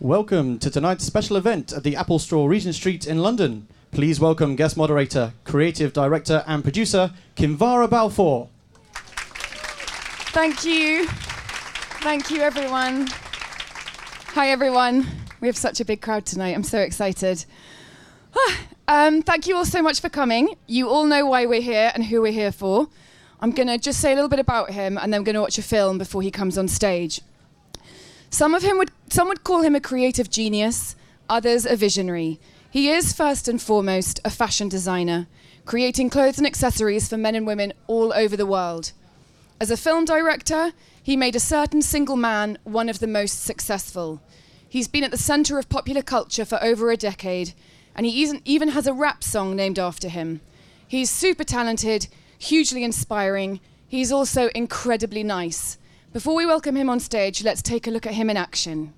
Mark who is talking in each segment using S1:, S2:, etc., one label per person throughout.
S1: Welcome to tonight's special event at the Apple Store, Regent Street in London. Please welcome guest moderator, creative director, and producer Kimvara Balfour.
S2: Thank you. Thank you, everyone. Hi, everyone. We have such a big crowd tonight. I'm so excited. um, thank you all so much for coming. You all know why we're here and who we're here for. I'm going to just say a little bit about him and then we're going to watch a film before he comes on stage. Some of him would some would call him a creative genius, others a visionary. He is first and foremost a fashion designer, creating clothes and accessories for men and women all over the world. As a film director, he made a certain single man one of the most successful. He's been at the center of popular culture for over a decade, and he even has a rap song named after him. He's super talented, hugely inspiring. He's also incredibly nice. Before we welcome him on stage, let's take a look at him in action.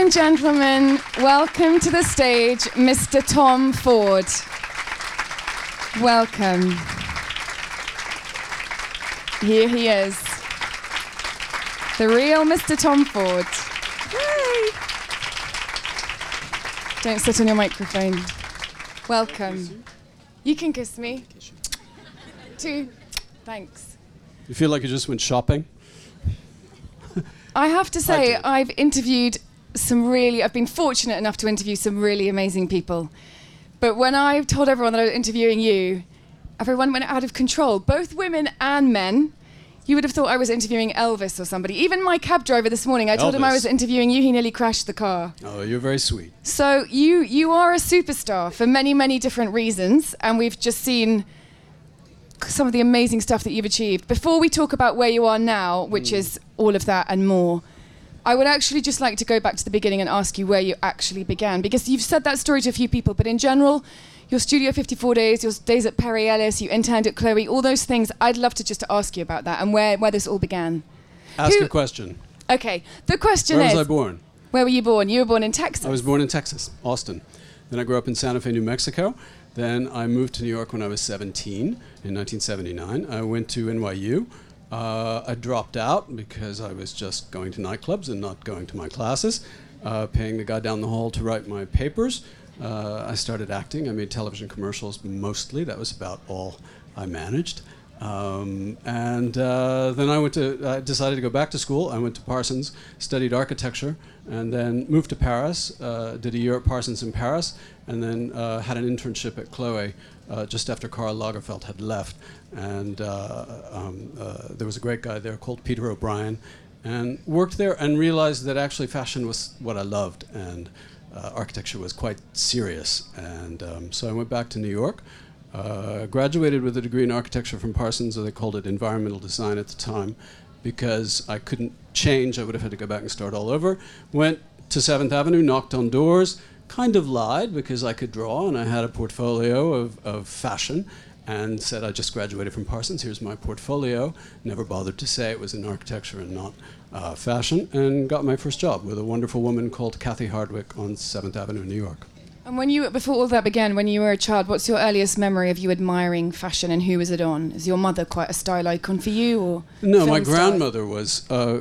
S2: And gentlemen, welcome to the stage, Mr. Tom Ford. Welcome. Here he is. The real Mr. Tom Ford. Yay! Don't sit on your microphone. Welcome. You can kiss me. Two. Thanks.
S3: You feel like you just went shopping?
S2: I have to say. I've interviewed some really, I've been fortunate enough to interview some really amazing people. But when I told everyone that I was interviewing you, everyone went out of control, both women and men. You would have thought I was interviewing Elvis or somebody. Even my cab driver this morning, I told him I was interviewing you, he nearly crashed the car.
S3: Oh, you're very sweet.
S2: So you you are a superstar for many many different reasons, and we've just seen some of the amazing stuff that you've achieved. Before we talk about where you are now, which hmm. is all of that and more, I would actually just like to go back to the beginning and ask you where you actually began, because you've said that story to a few people, but in general. Your Studio 54 days, your days at Perry Ellis, you interned at Chloe, all those things. I'd love to just ask you about that and where, where this all began.
S3: Ask
S2: Who-
S3: a question.
S2: Okay, the question
S3: Where
S2: is Where
S3: was I born?
S2: where were you born? You were born in Texas.
S3: I was born in Texas, Austin. Then I grew up in Santa Fe, New Mexico. Then I moved to New York when I was 17 in 1979. I went to NYU. Uh, I dropped out because I was just going to nightclubs and not going to my classes, uh, paying the guy down the hall to write my papers. Uh, I started acting. I made television commercials mostly. That was about all I managed. Um, and uh, then I went to. I decided to go back to school. I went to Parsons, studied architecture, and then moved to Paris. Uh, did a year at Parsons in Paris, and then uh, had an internship at Chloe uh, just after Karl Lagerfeld had left. And uh, um, uh, there was a great guy there called Peter O'Brien, and worked there and realized that actually fashion was what I loved and. Uh, architecture was quite serious, and um, so I went back to New York. Graduated with a degree in architecture from Parsons, or they called it environmental design at the time, because I couldn't change. I would have had to go back and start all over. Went to Seventh Avenue, knocked on doors, kind of lied because I could draw and I had a portfolio of, of fashion, and said I just graduated from Parsons. Here's my portfolio. Never bothered to say it was in architecture and not uh, fashion, and got my first job with a wonderful woman called Cathy Hardwick on Seventh Avenue in New York.
S2: And when you, before all that began, when you were a child, what's your earliest memory of you admiring fashion and who was it on? Is your mother quite a style icon for you, or
S3: No, my grandmother was. Uh,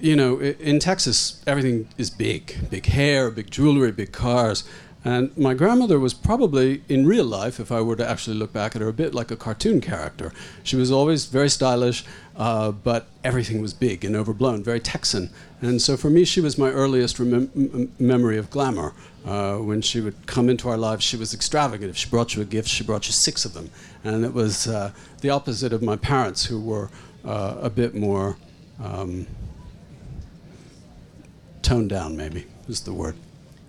S3: you know, in Texas, everything is big big hair, big jewelry, big cars. And my grandmother was probably, in real life, if I were to actually look back at her, a bit like a cartoon character. She was always very stylish, uh, but everything was big and overblown, very Texan. And so for me, she was my earliest remem- memory of glamour. Uh, when she would come into our lives, she was extravagant. If she brought you a gift, she brought you six of them. And it was uh, the opposite of my parents, who were uh, a bit more um, toned down, maybe is the word.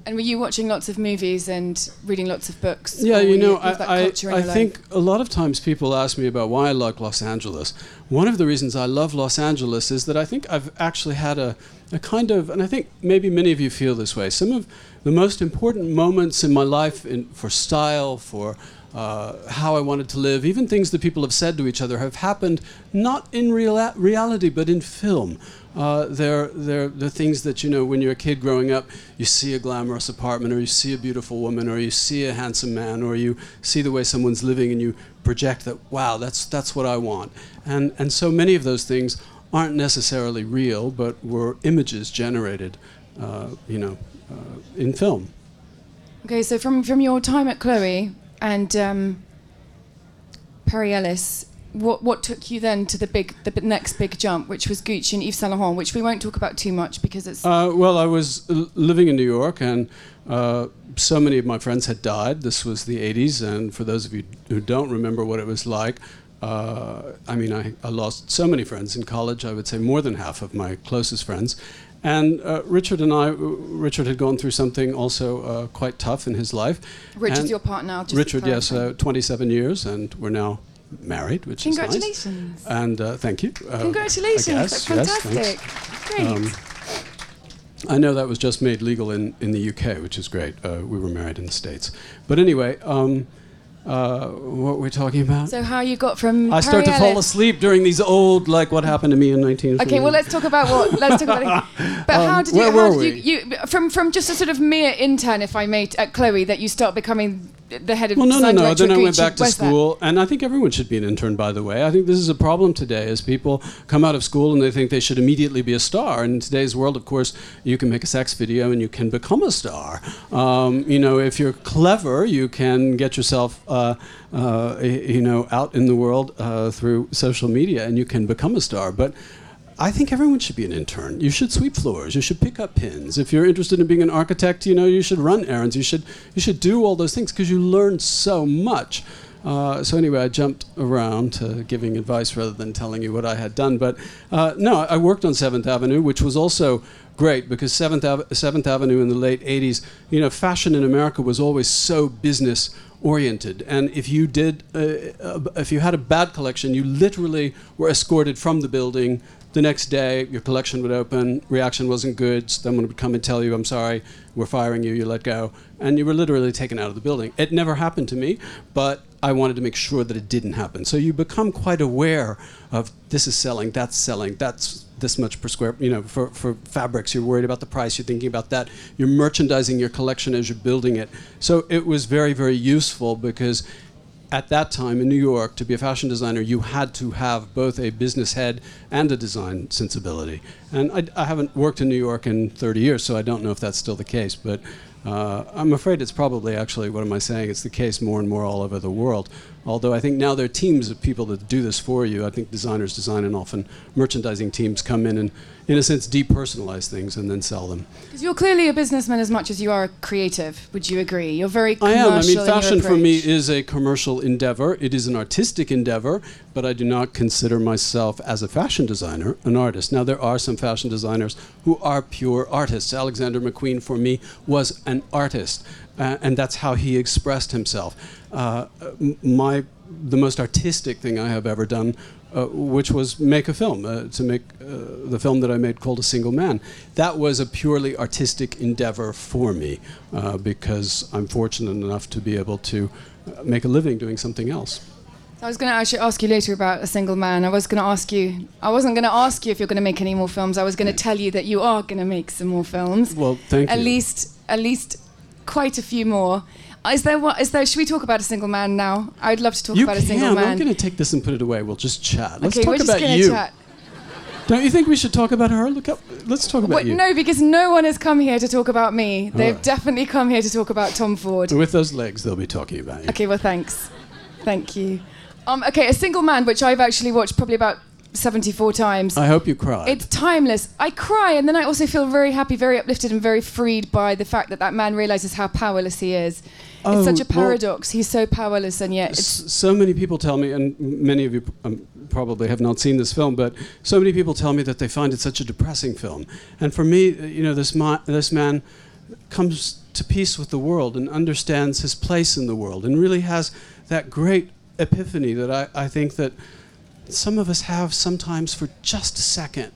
S2: And were you watching lots of movies and reading lots of books?
S3: Yeah, you know, I, I, I think a lot of times people ask me about why I like Los Angeles. One of the reasons I love Los Angeles is that I think I've actually had a, a kind of, and I think maybe many of you feel this way, some of the most important moments in my life in, for style, for uh, how I wanted to live, even things that people have said to each other have happened not in real reality but in film. Uh, they're, they're the things that, you know, when you're a kid growing up, you see a glamorous apartment, or you see a beautiful woman, or you see a handsome man, or you see the way someone's living and you project that, wow, that's, that's what I want. And, and so many of those things aren't necessarily real, but were images generated, uh, you know, uh, in film.
S2: Okay, so from from your time at Chloe and um, Perry Ellis, what what took you then to the big the next big jump, which was Gucci and Yves Saint Laurent, which we won't talk about too much because it's
S3: Uh, well, I was l- living in New York, and uh, so many of my friends had died. This was the 80s, and for those of you who don't remember what it was like, uh, I mean, I, I lost so many friends in college. I would say more than half of my closest friends. And uh, Richard and I, Richard had gone through something also uh, quite tough in his life.
S2: Richard's
S3: and
S2: your partner. Just
S3: Richard, yes, uh, 27 years, and we're now married, which is nice.
S2: Congratulations.
S3: And uh, thank you. Uh,
S2: Congratulations.
S3: guess,
S2: That's
S3: yes,
S2: fantastic. Great.
S3: Um, I know that was just made legal in, in the UK, which is great. Uh, we were married in the States. But anyway, um, uh, what we're talking about.
S2: So how you got from
S3: I start to
S2: Harry
S3: fall asleep during these old, like what happened to me in 19.
S2: Okay, well let's talk about what. Let's talk about. It. But how
S3: Um,
S2: did you?
S3: where
S2: How
S3: were
S2: did you, you? From from just a sort of mere intern, if I may, at Chloe, that you start becoming the head of
S3: Well, no, no, no. Then I went back to
S2: Where's that?
S3: school, and I think everyone should be an intern. By the way, I think this is a problem today, as people come out of school and they think they should immediately be a star. And in today's world, of course, you can make a sex video and you can become a star. Um, you know, if you're clever, you can get yourself, uh, uh, you know, out in the world uh, through social media, and you can become a star. But I think everyone should be an intern. You should sweep floors. You should pick up pins. If you're interested in being an architect, you know you should run errands. You should you should do all those things because you learn so much. Uh, so anyway, I jumped around to giving advice rather than telling you what I had done. But uh, no, I worked on Seventh Avenue, which was also great because Seventh Ave- Avenue in the late '80s, you know, fashion in America was always so business oriented and if you did uh, uh, if you had a bad collection you literally were escorted from the building the next day your collection would open reaction wasn't good someone would come and tell you i'm sorry we're firing you you let go and you were literally taken out of the building. It never happened to me but i wanted to make sure that it didn't happen. So you become quite aware of this is selling that's selling that's this much per square you know for, for fabrics you're worried about the price you're thinking about that you're merchandising your collection as you're building it. So it was very very useful because at that time in New York, to be a fashion designer, you had to have both a business head and a design sensibility. And I, I haven't worked in New York in 30 years, so I don't know if that's still the case. But uh, I'm afraid it's probably actually, what am I saying? It's the case more and more all over the world. Although I think now there are teams of people that do this for you. I think designers design and often merchandising teams come in and, in a sense, depersonalize things and then sell them.
S2: Because you're clearly a businessman as much as you are a creative. Would you agree? You're very
S3: I am. I mean, fashion for me is a commercial endeavor. It is an artistic endeavor, but I do not consider myself as a fashion designer an artist. Now, there are some fashion designers who are pure artists. Alexander McQueen, for me, was an artist, uh, and that's how he expressed himself. Uh, my the most artistic thing I have ever done, uh, which was make a film, uh, to make uh, the film that I made called A Single Man. That was a purely artistic endeavor for me uh, because I'm fortunate enough to be able to make a living doing something else.
S2: I was going to actually ask you later about a single man. I was going to ask you. I wasn't going to ask you if you're going to make any more films. I was going to tell you that you are going to make some more films.
S3: Well, thank
S2: at
S3: you.
S2: least, at least, quite a few more. Is there what? Is there? Should we talk about a single man now? I'd love to talk
S3: you
S2: about
S3: can.
S2: a single man.
S3: I'm going to take this and put it away. We'll just chat. Let's
S2: okay,
S3: talk
S2: we're just
S3: about
S2: gonna
S3: you.
S2: chat.
S3: Don't you think we should talk about her? Look up. Let's talk about
S2: What-
S3: you.
S2: no, because no one has come here to talk about me. They've
S3: right.
S2: definitely come here to talk about Tom Ford.
S3: With those legs, they'll be talking about you.
S2: Okay, well, thanks. Thank you. Um, okay, A Single Man, which I've actually watched probably about 74 times.
S3: I hope you cry.
S2: It's timeless. I cry, and then I also feel very happy, very uplifted, and very freed by the fact that that man realizes how powerless he is.
S3: Oh,
S2: it's such a
S3: well-
S2: paradox. He's so powerless, and yet it's
S3: so many people tell me, and many of you um, probably have not seen this film, but so many people tell me that they find it such a depressing film. And for me, uh, you know, this, ma- this man comes to peace with the world and understands his place in the world and really has that great epiphany that I, I think that some of us have sometimes for just a second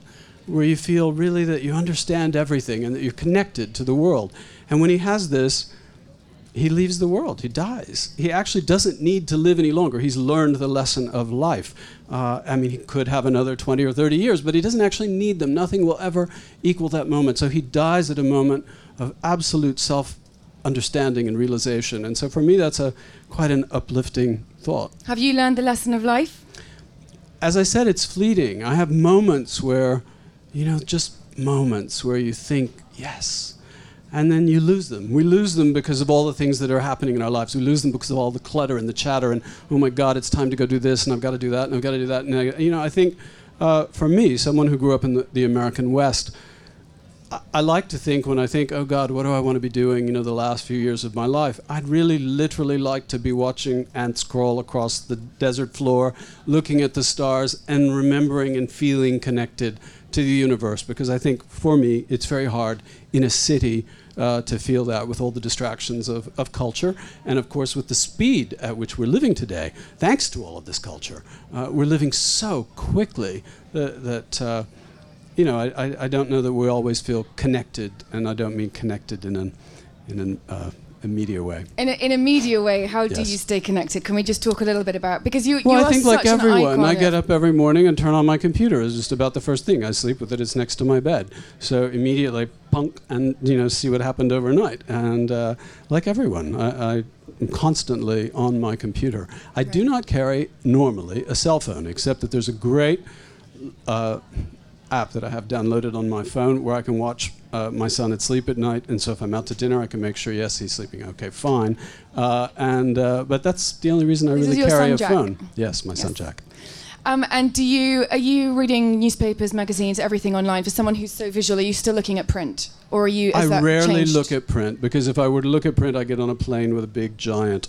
S3: where you feel really that you understand everything and that you're connected to the world. And when he has this, he leaves the world. He dies. He actually doesn't need to live any longer. He's learned the lesson of life. Uh, I mean, he could have another 20 or 30 years, but he doesn't actually need them. Nothing will ever equal that moment. So he dies at a moment of absolute self understanding and realization. And so for me, that's a quite an uplifting thought.
S2: have you learned the lesson of life?
S3: As I said, it's fleeting. I have moments where, you know, just moments where you think, yes. And then you lose them. We lose them because of all the things that are happening in our lives. We lose them because of all the clutter and the chatter and, oh my God, it's time to go do this and I've got to do that and I've got to do that. And, I, you know, I think uh, for me, someone who grew up in the, the American West, I, like to think when I think, oh God, what do I want to be doing, you know, the last few years of my life? I'd really literally like to be watching ants crawl across the desert floor, looking at the stars and remembering and feeling connected to the universe because I think for me it's very hard in a city uh, to feel that with all the distractions of, of culture and of course with the speed at which we're living today thanks to all of this culture uh, we're living so quickly that, that uh, you know, I, I, don't know that we always feel connected, and I don't mean connected in an in an uh, a media way.
S2: In a, in a media way, how do you stay connected? Can we just talk a little bit about because you
S3: Well,
S2: you
S3: I
S2: are
S3: think
S2: such
S3: like everyone, I get up every morning and turn on my computer. It's just about the first thing. I sleep with it. It's next to my bed. So immediately, punk, and you know, see what happened overnight. And uh, like everyone, I, I am constantly on my computer. I do not carry normally a cell phone, except that there's a great uh, app that I have downloaded on my phone where I can watch uh, my son at sleep at night. And so if I'm out to dinner, I can make sure, yes, he's sleeping okay, fine. Uh, and uh, but that's the only reason I
S2: This
S3: really carry a
S2: Jack?
S3: phone. Yes, my son Jack.
S2: Um, and do you are you reading newspapers, magazines, everything online? For someone who's so visual, are you still looking at print, or are you?
S3: I
S2: that
S3: rarely
S2: changed?
S3: look at print because if I were to look at print, I get on a plane with a big giant,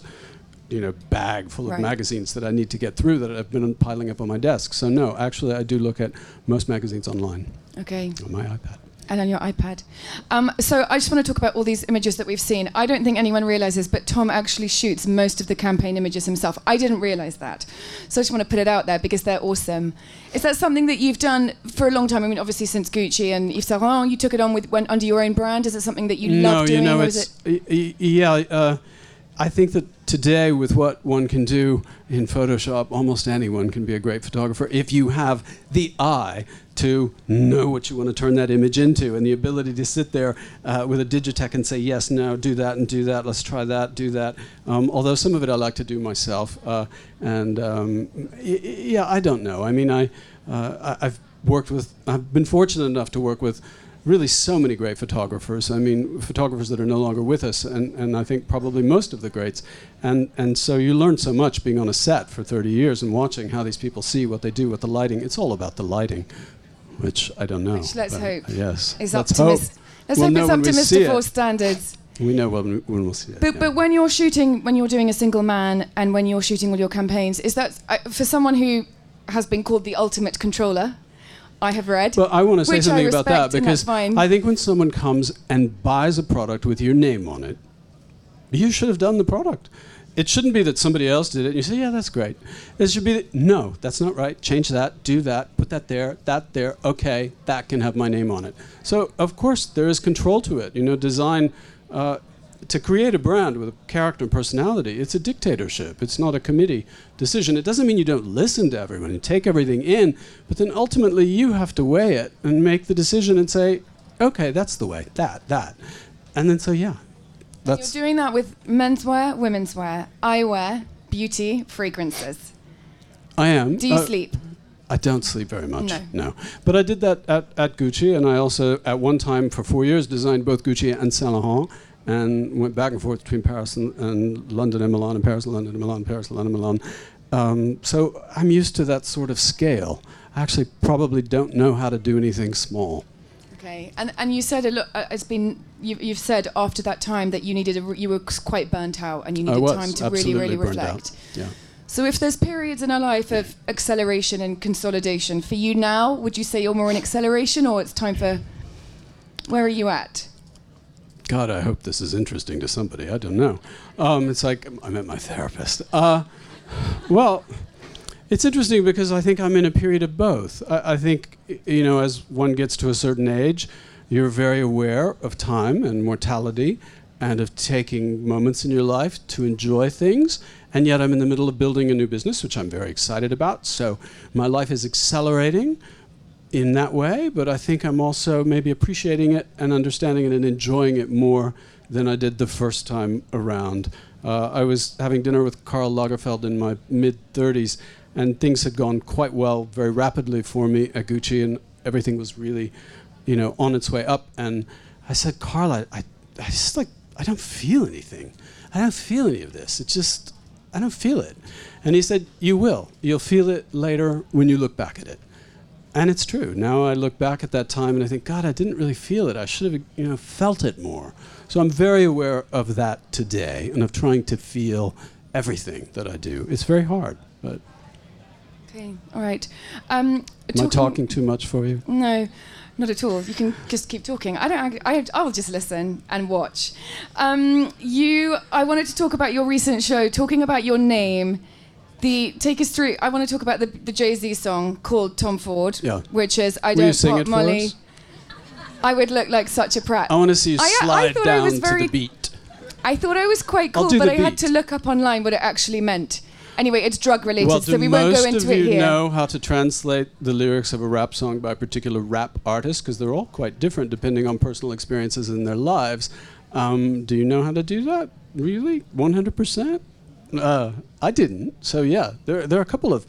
S3: you know, bag full of
S2: Right.
S3: magazines that I need to get through that I've been piling up on my desk. So no, actually, I do look at most magazines online
S2: Okay,
S3: on my iPad.
S2: and on your iPad. Um, so I just want to talk about all these images that we've seen. I don't think anyone realizes, but Tom actually shoots most of the campaign images himself. I didn't realize that, so I just want to put it out there because they're awesome. Is that something that you've done for a long time? I mean, obviously since Gucci and Yves Saint Laurent, you took it on with went under your own brand. Is it something that you
S3: no,
S2: love doing, No,
S3: you know, it's
S2: it?
S3: yeah. Uh, I think that today, with what one can do in Photoshop, almost anyone can be a great photographer if you have the eye to know what you want to turn that image into and the ability to sit there uh, with a Digitech and say, yes, no, do that and do that, let's try that, do that. Um, although some of it I like to do myself. Uh, and um, y- yeah, I don't know. I mean, I, uh, I, I've worked with, I've been fortunate enough to work with really so many great photographers. I mean, photographers that are no longer with us, and, and I think probably most of the greats. And, and so you learn so much being on a set for 30 years and watching how these people see what they do with the lighting. It's all about the lighting, which I don't know.
S2: Which let's hope
S3: Yes.
S2: Is
S3: let's hope.
S2: Let's
S3: We'll
S2: hope it's up to Mr. Ford's standards.
S3: We know when, when we'll see it.
S2: But
S3: yeah.
S2: but when you're shooting, when you're doing a single man, and when you're shooting all your campaigns, is that uh, for someone who has been called the ultimate controller? I have read.
S3: But I want to say something about that
S2: respect,
S3: because. I think when someone comes and buys a product with your name on it, you should have done the product. It shouldn't be that somebody else did it and you say, yeah, that's great. It should be, that, no, that's not right. Change that, do that, put that there, that there, okay, that can have my name on it. So, of course, there is control to it. You know, design, uh, to create a brand with a character and personality, it's a dictatorship. It's not a committee decision. It doesn't mean you don't listen to everyone and take everything in, but then ultimately you have to weigh it and make the decision and say, okay, that's the way, that, that. And then say, yeah,
S2: you're
S3: that's.
S2: doing that with menswear, women's wear, eyewear, beauty, fragrances.
S3: I am.
S2: Do you
S3: Uh,
S2: sleep?
S3: I don't sleep very much.
S2: No.
S3: But I did that at, at Gucci, and I also, at one time, for four years, designed both Gucci and Saint Laurent, and went back and forth between Paris and, and London and Milan, and Paris and London and Milan, Paris, and London, and Milan. Um, so I'm used to that sort of scale. I actually probably don't know how to do anything small.
S2: Okay, and and you said a lo- uh, it's been you, you've said after that time that you needed a re- you were quite burnt out and you needed
S3: was
S2: time to really really reflect.
S3: out. Yeah.
S2: So if there's periods in our life of acceleration and consolidation for you now, would you say you're more in acceleration or it's time for where are you at?
S3: God, I hope this is interesting to somebody. I don't know. Um, it's like I met my therapist. Uh, well, it's interesting because I think I'm in a period of both. I, I think, you know, as one gets to a certain age, you're very aware of time and mortality and of taking moments in your life to enjoy things. And yet I'm in the middle of building a new business, which I'm very excited about. So my life is accelerating in that way, but I think I'm also maybe appreciating it and understanding it and enjoying it more than I did the first time around. Uh, I was having dinner with Karl Lagerfeld in my mid 30s, and things had gone quite well very rapidly for me at Gucci, and everything was really, you know, on its way up. And I said, Karl, I, I, I just like, I don't feel anything. I don't feel any of this. It's just, I don't feel it. And he said, You will. You'll feel it later when you look back at it. And it's true. Now I look back at that time and I think, God, I didn't really feel it. I should have, you know, felt it more. So I'm very aware of that today and of trying to feel everything that I do. It's very hard, but
S2: Okay, all right. Um,
S3: am I talking too much for you?
S2: No, not at all. You can just keep talking. I don't. I, I will just listen and watch. Um, you. I wanted to talk about your recent show, talking about your name. The take us through. I want to talk about the, the Jay Z song called Tom Ford,
S3: Yeah.
S2: which is I
S3: Will
S2: don't pop Molly. I would look like such a prat.
S3: I want to see you
S2: I-
S3: slide
S2: I
S3: down
S2: was
S3: to
S2: very-
S3: the beat.
S2: I thought I was quite cool, but I had to look up online what it actually meant. Anyway, it's drug related,
S3: well,
S2: so we won't go into it here.
S3: Most of you know how to translate the lyrics of a rap song by a particular rap artist? Because they're all quite different depending on personal experiences in their lives. Um, do you know how to do that? Really? 100%? Uh, I didn't. So, yeah, there, there are a couple of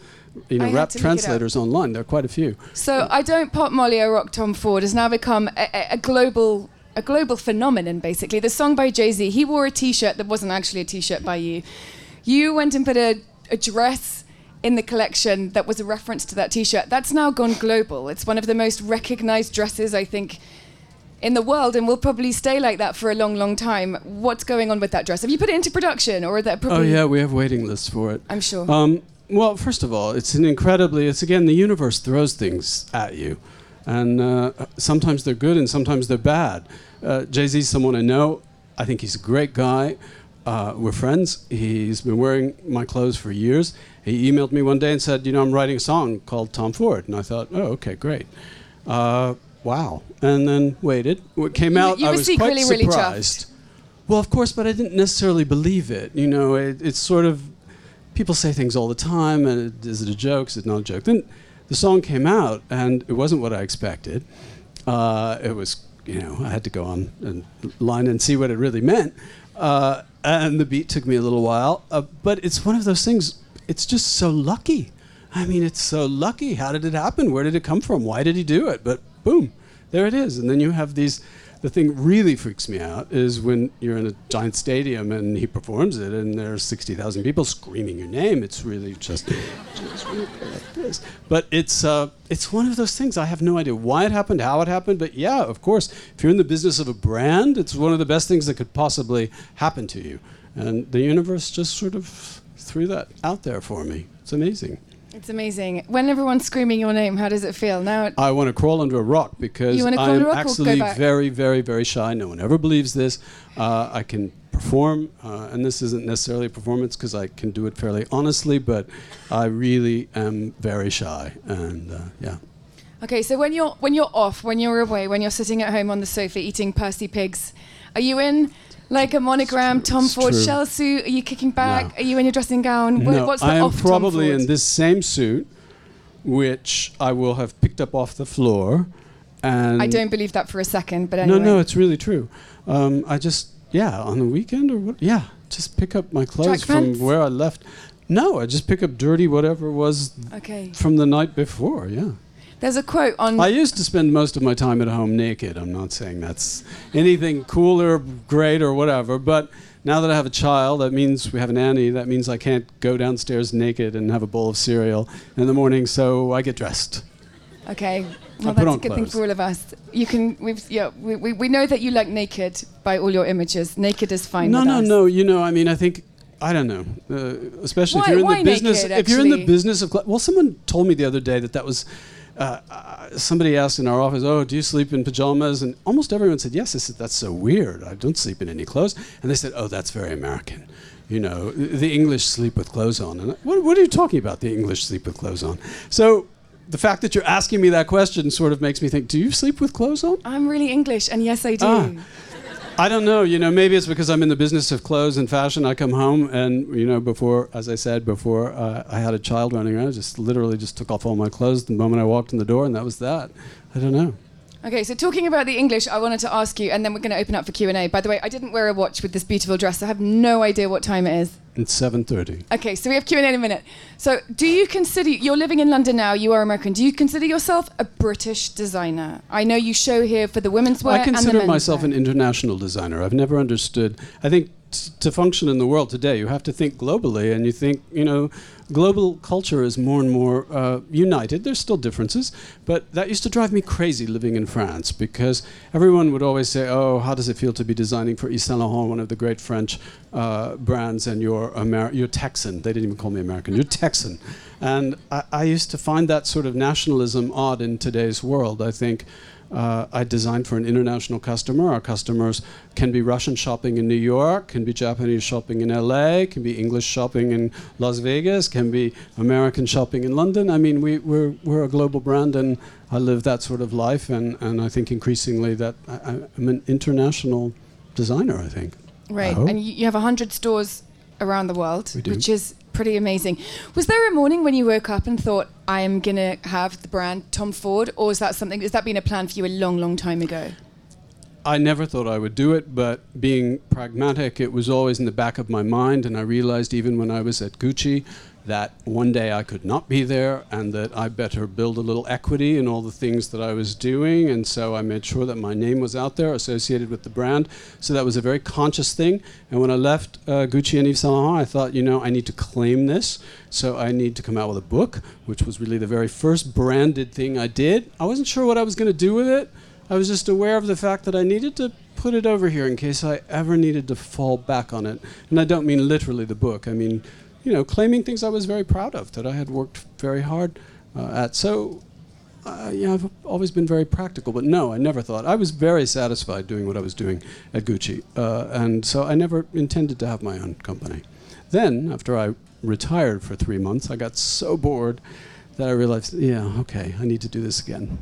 S3: you know,
S2: I
S3: rap
S2: to look it up.
S3: translators online. There are quite a few.
S2: So I don't pop Molly, I rock Tom Ford has now become a, a, a global a global phenomenon. Basically, the song by Jay Z. He wore a T-shirt that wasn't actually a T-shirt by you. You went and put a, a dress in the collection that was a reference to that T-shirt. That's now gone global. It's one of the most recognized dresses I think in the world, and will probably stay like that for a long, long time. What's going on with that dress? Have you put it into production, or is that
S3: Oh, yeah, we have waiting lists for it.
S2: I'm sure.
S3: Um, well, first of all, it's an incredibly, it's again, the universe throws things at you. And uh, sometimes they're good and sometimes they're bad. Uh, Jay Z's someone I know. I think he's a great guy. Uh, we're friends. He's been wearing my clothes for years. He emailed me one day and said, You know, I'm writing a song called Tom Ford. And I thought, Oh, okay, great. Uh, wow. And then waited. When it came out,
S2: you
S3: I was quite
S2: really
S3: surprised. Well, of course, but I didn't necessarily believe it. You know, it, it's sort of people say things all the time, and it, is it a joke? Is it not a joke? Then the song came out, and it wasn't what I expected. Uh, it was, you know, I had to go on and line and see what it really meant. Uh, and the beat took me a little while, uh, but it's one of those things. It's just so lucky. I mean, it's so lucky. How did it happen? Where did it come from? Why did he do it? But boom, there it is. And then you have these. The thing really freaks me out is when you're in a giant stadium and he performs it, and there's 60,000 people screaming your name. It's really just, just really like this. But it's uh, it's one of those things. I have no idea why it happened, how it happened. But yeah, of course, if you're in the business of a brand, it's one of the best things that could possibly happen to you. And the universe just sort of threw that out there for me. It's amazing.
S2: It's amazing. When everyone's screaming your name, how does it feel? Now,
S3: I want to crawl under a rock because
S2: You wanna crawl
S3: I'm
S2: under a rock or go
S3: actually very, very, very shy. No one ever believes this. Uh, I can perform, uh, and this isn't necessarily a performance because I can do it fairly honestly, but I really am very shy. And uh, yeah.
S2: okay. So when you're when you're off, when you're away, when you're sitting at home on the sofa eating Percy pigs, are you in like a monogram Tom
S3: it's
S2: Ford
S3: true.
S2: shell suit? Are you kicking back?
S3: No.
S2: Are you in your dressing gown?
S3: No,
S2: What's the
S3: I am probably in this same suit, which I will have picked up off the floor. And
S2: I don't believe that for a second, but
S3: No,
S2: anyway.
S3: no, it's really true. Um, I just, yeah, on the weekend or what? Yeah, just pick up my clothes from where I left. No, I just pick up dirty whatever was
S2: Okay.
S3: from the night before. Yeah.
S2: There's a quote on.
S3: I used to spend most of my time at home naked. I'm not saying that's anything cool or great or whatever, but now that I have a child, that means we have a nanny. That means I can't go downstairs naked and have a bowl of cereal in the morning, so I get dressed.
S2: okay. Well, that's a good thing for all of us. You can. We've. Yeah. We, we, we know that you like naked by all your images. Naked is fine.
S3: No, no,
S2: us.
S3: no. You know, I mean, I think I don't know. Uh, especially
S2: Why-
S3: if you're in the business.
S2: naked,
S3: if you're in the business of, cl- well, someone told me the other day that that was. Uh, uh, somebody asked in our office, "Oh, do you sleep in pajamas?" And almost everyone said yes. I said, "That's so weird. I don't sleep in any clothes." And they said, "Oh, that's very American." You know, the English sleep with clothes on. And I, what, what are you talking about? The English sleep with clothes on. So the fact that you're asking me that question sort of makes me think: Do you sleep with clothes on?
S2: I'm really English, and yes, I do.
S3: Ah. I don't know. You know, maybe it's because I'm in the business of clothes and fashion. I come home and you know, before, as I said before, uh, I had a child running around. I just literally just took off all my clothes the moment I walked in the door, and that was that. I don't know.
S2: Okay, so talking about the English, I wanted to ask you, and then we're going to open up for Q and A. By the way, I didn't wear a watch with this beautiful dress. So I have no idea what time it is.
S3: It's 7:30.
S2: Okay, so we have Q and A in a minute. So, do you consider you're living in London now? You are American. Do you consider yourself a British designer? I know you show here for the women's wear
S3: I consider myself
S2: wear.
S3: an international designer. I've never understood. I think t- to function in the world today, you have to think globally, and you think, you know, global culture is more and more uh, united. There's still differences, but that used to drive me crazy living in France because everyone would always say, "Oh, how does it feel to be designing for Yves Saint Laurent, one of the great French uh, brands, and you're you're Texan." They didn't even call me American. You're Texan, and I, I used to find that sort of nationalism odd in today's world. I think. Uh, I designed for an international customer. Our customers can be Russian shopping in New York, can be Japanese shopping in LA, can be English shopping in Las Vegas, can be American shopping in London. I mean, we, we're, we're a global brand, and I live that sort of life. And, and I think increasingly that I, I'm an international designer, I think.
S2: Right,
S3: Oh.
S2: and you, you have 100 stores around the world, which is pretty amazing. Was there a morning when you woke up and thought, I am going to have the brand Tom Ford, or is that something, has that been a plan for you a long, long time ago?
S3: I never thought I would do it, but being pragmatic, it was always in the back of my mind. And I realized even when I was at Gucci that one day I could not be there and that I better build a little equity in all the things that I was doing. And so I made sure that my name was out there associated with the brand. So that was a very conscious thing. And when I left uh, Gucci and Yves Saint Laurent, I thought, you know, I need to claim this. So I need to come out with a book, which was really the very first branded thing I did. I wasn't sure what I was going to do with it. I was just aware of the fact that I needed to put it over here in case I ever needed to fall back on it. And I don't mean literally the book. I mean, you know, claiming things I was very proud of that I had worked very hard uh, at. So, uh, I've always been very practical. But no, I never thought. I was very satisfied doing what I was doing at Gucci, uh, and so I never intended to have my own company. Then, after I retired for three months, I got so bored that I realized, yeah, okay, I need to do this again.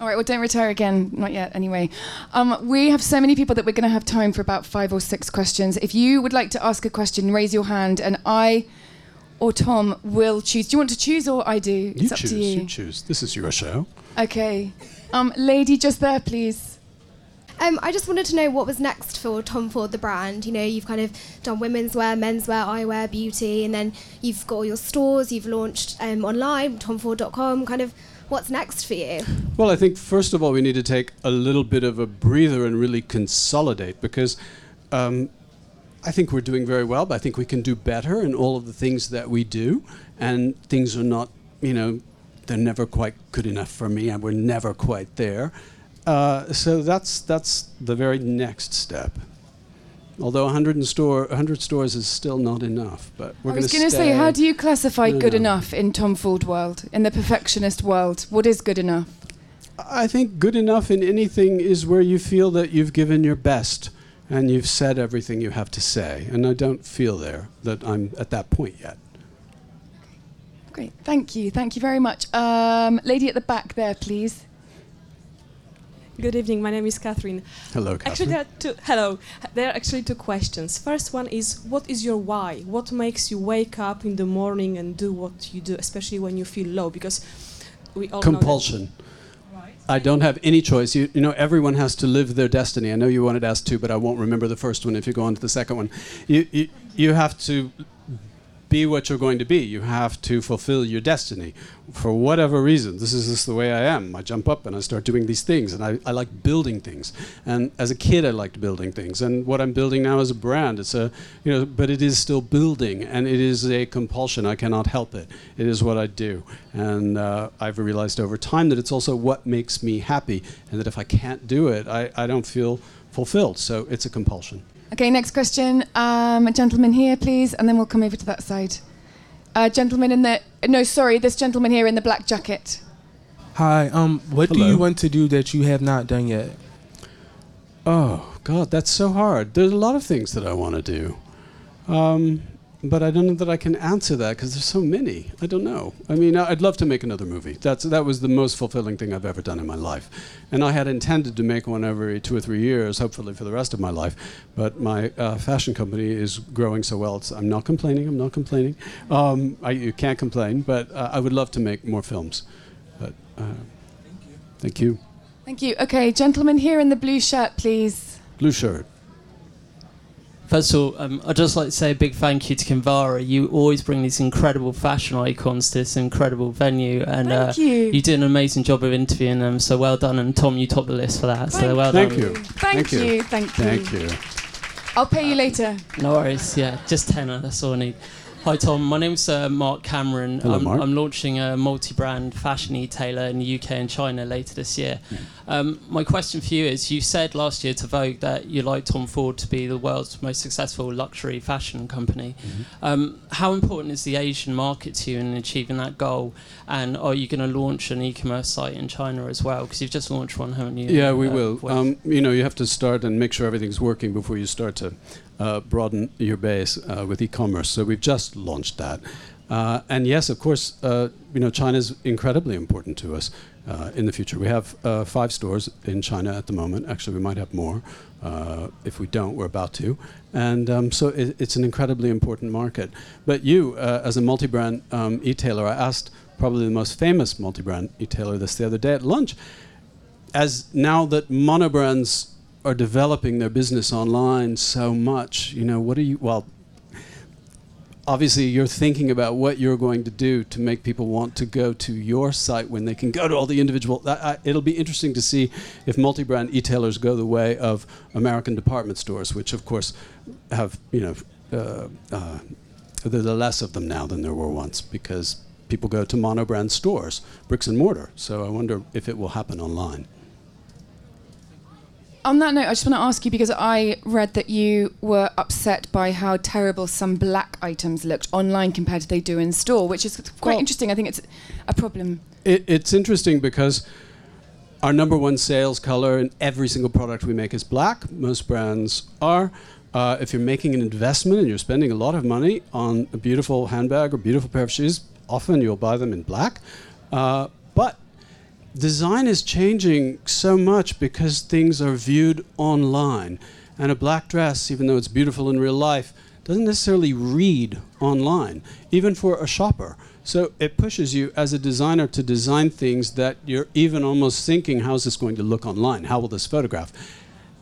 S2: Okay. All right, well, don't retire again. Not yet, anyway. Um, we have so many people that we're going to have time for about five or six questions. If you would like to ask a question, raise your hand, and I or Tom will choose. Do you want to choose, or I do?
S3: You
S2: It's up
S3: choose.
S2: to you.
S3: You choose. This is your show.
S2: Okay. Um, lady, just there, please.
S4: Um, I just wanted to know what was next for Tom Ford, the brand. You know, you've kind of done women's wear, men's wear, eyewear, beauty, and then you've got all your stores. You've launched um, online, tomford.com. Kind of, what's next for you?
S3: Well, I think first of all we need to take a little bit of a breather and really consolidate because um, I think we're doing very well, but I think we can do better in all of the things that we do, and things are not, you know, they're never quite good enough for me, and we're never quite there. Uh, so that's that's the very next step. Although 100 in store, 100 stores is still not enough, but we're
S2: I
S3: going
S2: was going to say, how do you classify
S3: No,
S2: good
S3: no.
S2: enough in Tom Ford world, in the perfectionist world? What is good enough?
S3: I think good enough in anything is where you feel that you've given your best and you've said everything you have to say. And I don't feel there that I'm at that point yet.
S2: Great, thank you, thank you very much. Um, lady at the back there, please.
S5: Good evening. My name is Catherine.
S3: Hello, Catherine.
S5: Actually, there are two. Hello. There are actually two questions. First one is, what is your why? What makes you wake up in the morning and do what you do, especially when you feel low? Because we all
S3: Compulsion. I don't have any choice. You, you know, everyone has to live their destiny. I know you wanted to ask two, but I won't remember the first one if you go on to the second one. You, you, you have to be what you're going to be. You have to fulfill your destiny for whatever reason. This is just the way I am. I jump up and I start doing these things, and I, I like building things. And as a kid, I liked building things. And what I'm building now is a brand. It's a, you know, but it is still building, and it is a compulsion. I cannot help it. It is what I do. And uh, I've realized over time that it's also what makes me happy, and that if I can't do it, I, I don't feel fulfilled. So it's a compulsion.
S2: Okay, next question. Um, a gentleman here, please, and then we'll come over to that side. Uh, gentleman in the no, sorry, this gentleman here in the black jacket.
S6: Hi. Um, what do you want to do that you have not done yet?
S3: Oh God, that's so hard. There's a lot of things that I want to do, um, but I don't know that I can answer that because there's so many. I don't know. I mean, I- I'd love to make another movie. That's that was the most fulfilling thing I've ever done in my life, and I had intended to make one every two or three years, hopefully for the rest of my life. But my uh, fashion company is growing so well. It's, I'm not complaining. I'm not complaining. Um, I, you can't complain, but uh, I would love to make more films. But uh, thank you.
S2: Thank you. Okay, gentlemen here in the blue shirt, please.
S3: Blue shirt.
S7: First of all, um, I'd just like to say a big thank you to Kinvara. You always bring these incredible fashion icons to this incredible venue, and uh,
S2: you.
S7: you did an amazing job of interviewing them. So well done, and Tom, you topped the list for that. so
S2: Thank
S7: well
S3: Thank
S7: done.
S3: you.
S2: Thank,
S3: Thank you.
S2: you. Thank you.
S3: Thank you.
S2: I'll pay you later.
S7: No worries. Yeah, just tenner. That's all I need. Hi Tom, my name's uh, Mark Cameron.
S3: Hello,
S7: I'm,
S3: Mark.
S7: I'm launching a multi-brand fashion e-tailer in the UK and China later this year. Um, my question for you is: You said last year to Vogue that you like Tom Ford to be the world's most successful luxury fashion company.
S3: Mm-hmm.
S7: Um, how important is the Asian market to you in achieving that goal? And are you going to launch an e-commerce site in China as well? Because you've just launched one, haven't you?
S3: Yeah, we
S7: uh,
S3: will. Um, you know, you have to start and make sure everything's working before you start to broaden your base uh, with e-commerce. So we've just launched that. Uh, and yes, of course, uh, you know, China is incredibly important to us uh, in the future. We have uh, five stores in China at the moment. Actually, we might have more. Uh, if we don't, we're about to. And um, so it, it's an incredibly important market. But you, uh, as a multi-brand um, e-tailer, I asked probably the most famous multi-brand e-tailer this the other day at lunch, as now that monobrands are developing their business online so much, you know, what are you, well, obviously you're thinking about what you're going to do to make people want to go to your site when they can go to all the individual. I, it'll be interesting to see if multi-brand e-tailers go the way of American department stores, which of course have you know uh, uh, less of them now than there were once because people go to monobrand stores, bricks and mortar. So I wonder if it will happen online.
S2: On that note, I just want to ask you because I read that you were upset by how terrible some black items looked online compared to they do in store, which is quite
S3: Well-
S2: interesting. I think it's a problem.
S3: It, it's interesting because our number one sales color in every single product we make is black. Most brands are. Uh, if you're making an investment and you're spending a lot of money on a beautiful handbag or beautiful pair of shoes, often you'll buy them in black. Uh, but design is changing so much because things are viewed online. And a black dress, even though it's beautiful in real life, doesn't necessarily read online, even for a shopper. So it pushes you as a designer to design things that you're even almost thinking, how's this going to look online? How will this photograph?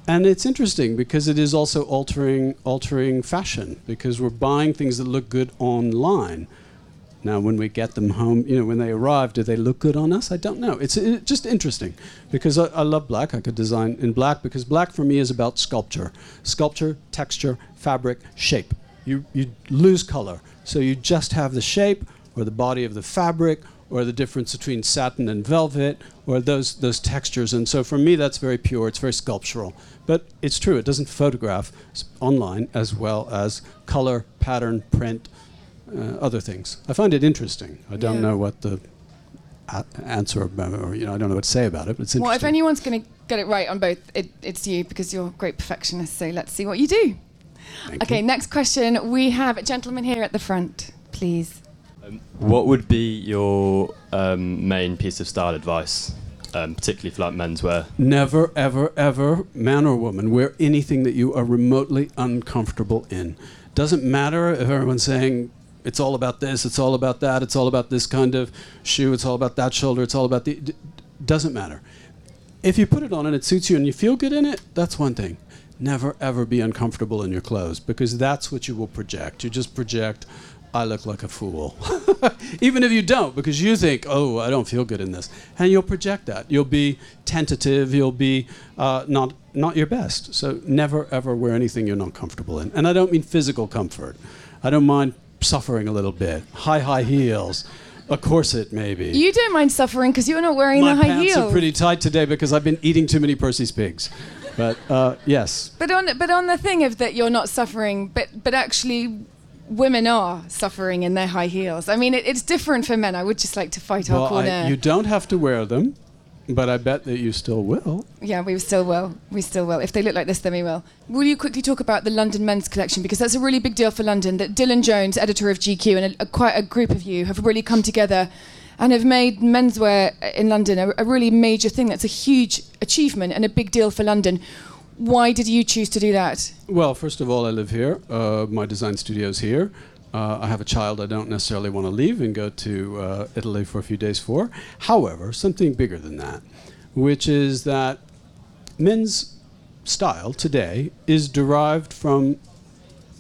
S3: And it's interesting because it is also altering altering fashion because we're buying things that look good online. Now, when we get them home, you know, when they arrive, do they look good on us? I don't know. It's uh, just interesting because I, I love black. I could design in black because black for me is about sculpture, sculpture, texture, fabric, shape. You you lose color, so you just have the shape or the body of the fabric or the difference between satin and velvet or those those textures. And so for me, that's very pure. It's very sculptural. But it's true. It doesn't photograph online as well as color, pattern, print uh, other things. I find it interesting. I don't
S2: Yeah.
S3: know what the a- answer about, or you know, I don't know what to say about it. But it's interesting.
S2: Well, if anyone's going to get it right on both, it, it's you because you're a great perfectionist. So let's see what you do.
S3: Thank
S2: okay,
S3: you.
S2: next question. We have a gentleman here at the front, please.
S8: What would be your um, main piece of style advice, um, particularly for like menswear?
S3: Never, ever, ever, man or woman, wear anything that you are remotely uncomfortable in. Doesn't matter if everyone's saying it's all about this, it's all about that, it's all about this kind of shoe, it's all about that shoulder, it's all about the. D- doesn't matter. If you put it on and it suits you and you feel good in it, that's one thing. Never, ever be uncomfortable in your clothes because that's what you will project. You just project, I look like a fool. Even if you don't, because you think, oh, I don't feel good in this. And you'll project that. You'll be tentative, you'll be uh, not, not your best. So never, ever wear anything you're not comfortable in. And I don't mean physical comfort, I don't mind suffering a little bit. High, high heels, a corset maybe.
S2: You don't mind suffering because you're not wearing
S3: My
S2: the high heels.
S3: My pants are pretty tight today because I've been eating too many Percy's pigs. But uh, yes,
S2: But on but on the thing of that you're not suffering, but but actually women are suffering in their high heels. I mean, it, it's different for men. I would just like to fight our
S3: well,
S2: corner.
S3: I, you don't have to wear them, but I bet that you still will.
S2: yeah, we still will. We still will. If they look like this, then we will. Will you quickly talk about the London men's collection because that's a really big deal for London. That Dylan Jones, editor of GQ, and a, a, quite a group of you have really come together and have made menswear in London a, a really major thing. That's a huge achievement and a big deal for London. Why did you choose to do that?
S3: Well, first of all, I live here. Uh, my design studio is here. Uh, I have a child I don't necessarily want to leave and go to uh, Italy for a few days for. However, something bigger than that, which is that men's style today is derived from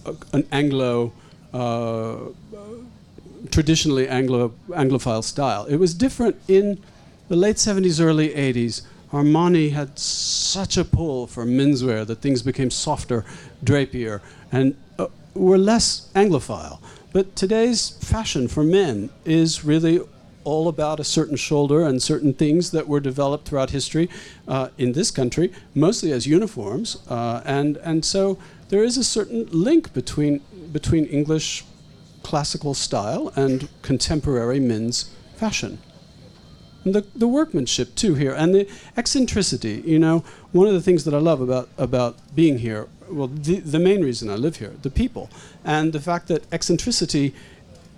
S3: a, an Anglo, uh, traditionally Anglo Anglophile style. It was different in the late 70s, early 80s. Armani had such a pull for menswear that things became softer, drapier, and were less Anglophile. But today's fashion for men is really all about a certain shoulder and certain things that were developed throughout history uh, in this country, mostly as uniforms. Uh, and, and so there is a certain link between, between English classical style and contemporary men's fashion. And the, the workmanship too here and the eccentricity you know one of the things that i love about, about being here well the, the main reason i live here the people and the fact that eccentricity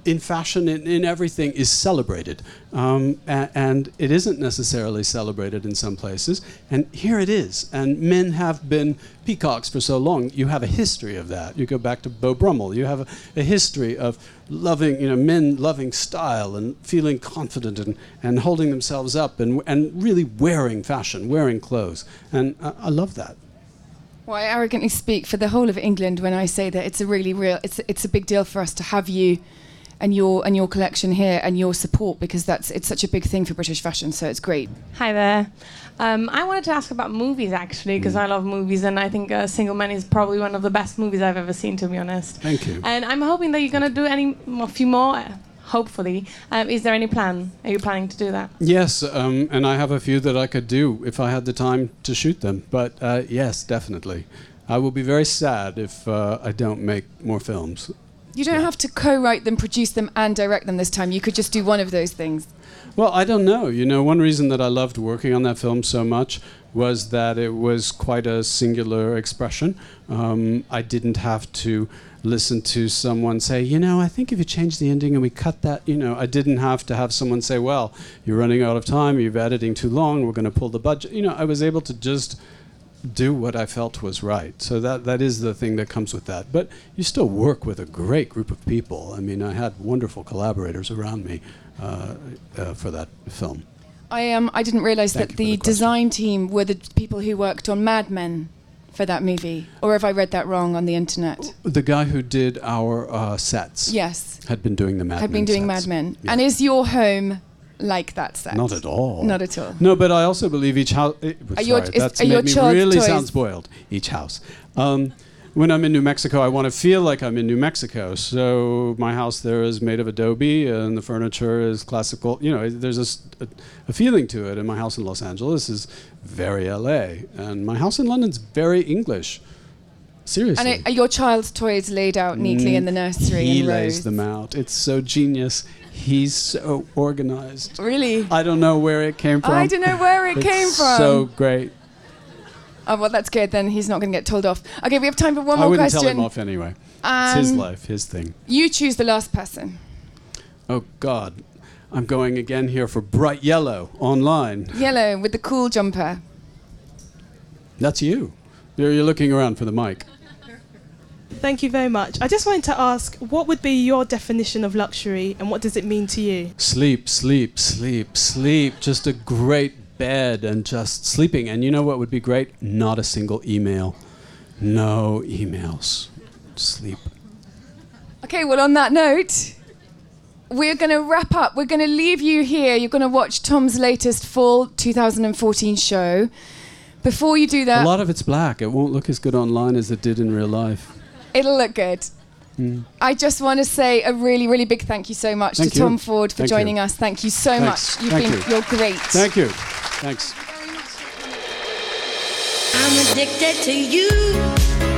S3: in fashion, in, in everything, is celebrated. Um, a- and it isn't necessarily celebrated in some places. And here it is. And men have been peacocks for so long. You have a history of that. You go back to Beau Brummel. You have a, a history of loving, you know, men loving style and feeling confident and, and holding themselves up and, and really wearing fashion, wearing clothes. And I, I love that.
S2: Well, I arrogantly speak for the whole of England when I say that it's a really real, it's it's a big deal for us to have you, and your and your collection here and your support because that's it's such a big thing for British fashion. So it's great.
S9: Hi there. Um, I wanted to ask about movies actually, because I love movies, and I think uh, Single Man is probably one of the best movies I've ever seen, to be honest.
S3: Thank you.
S9: And I'm hoping that you're going to do any a few more. Hopefully, um, is there any plan? Are you planning to do that?
S3: Yes, um, and I have a few that I could do if I had the time to shoot them. But uh, yes, definitely. I will be very sad if uh, I don't make more films.
S2: You don't have to co-write them, produce them, and direct them this time. You could just do one of those things.
S3: Well, I don't know. You know, one reason that I loved working on that film so much was that it was quite a singular expression. Um, I didn't have to listen to someone say, you know, I think if you change the ending and we cut that, you know, I didn't have to have someone say, well, you're running out of time, you're editing too long, we're going to pull the budget. You know, I was able to just do what I felt was right. So that that is the thing that comes with that. But you still work with a great group of people. I mean, I had wonderful collaborators around me uh, uh, for that film.
S2: I um I didn't realize
S3: Thank
S2: that the,
S3: the
S2: design team were the people who worked on Mad Men for that movie, or have I read that wrong on the internet?
S3: The guy who did our uh, sets
S2: Yes,
S3: had been doing the Mad
S2: had
S3: Men
S2: been doing
S3: sets.
S2: Mad Men.
S3: Yeah.
S2: And is your home like that set?
S3: Not at all.
S2: Not at all.
S3: No, but I also believe each house. Eh,
S2: Are your-
S3: sorry,
S2: is-
S3: that's
S2: are
S3: made
S2: your
S3: me really
S2: toys-
S3: sound spoiled. Each house. Um, when I'm in New Mexico, I want to feel like I'm in New Mexico. So my house there is made of adobe, and the furniture is classical. You know, there's a feeling to it. And my house in Los Angeles is very LA, and my house in London's very English. Seriously.
S2: And it, are your child's toys laid out neatly in the mm, nursery
S3: He lays
S2: rows?
S3: them out. It's so genius. He's so organized.
S2: Really?
S3: I don't know where it came from.
S2: I don't know where it came from.
S3: So great.
S2: Oh, well, that's good. Then he's not going to get told off. Okay, we have time for one more time.
S3: I
S2: more
S3: wouldn't
S2: question.
S3: tell him off anyway. it's his
S2: Um,
S3: life, his thing.
S2: You choose the last person.
S3: Oh God, I'm going again here for bright yellow online.
S2: Yellow with the cool jumper.
S3: That's you. You're, you're looking around for the mic.
S10: Thank you very much. I just wanted to ask, what would be your definition of luxury and what does it mean to you?
S3: Sleep, sleep, sleep, sleep. Just a great bed and just sleeping. And you know what would be great? Not a single email. No emails. Sleep.
S2: Okay, well, on that note, we're going to wrap up. We're going to leave you here. You're going to watch Tom's latest fall 2014 show. Before you do that, A
S3: lot of it's black. It won't look as good online as it did in real life.
S2: it'll look good.
S3: Mm.
S2: I just want to say a really, really big thank you so much
S3: Thank
S2: to
S3: you.
S2: Tom Ford for
S3: Thank you.
S2: joining us. Thank you so
S3: Thanks.
S2: much. You've
S3: Thank
S2: been,
S3: you.
S2: you're great.
S3: Thank you. Thanks.
S11: I'm addicted to you.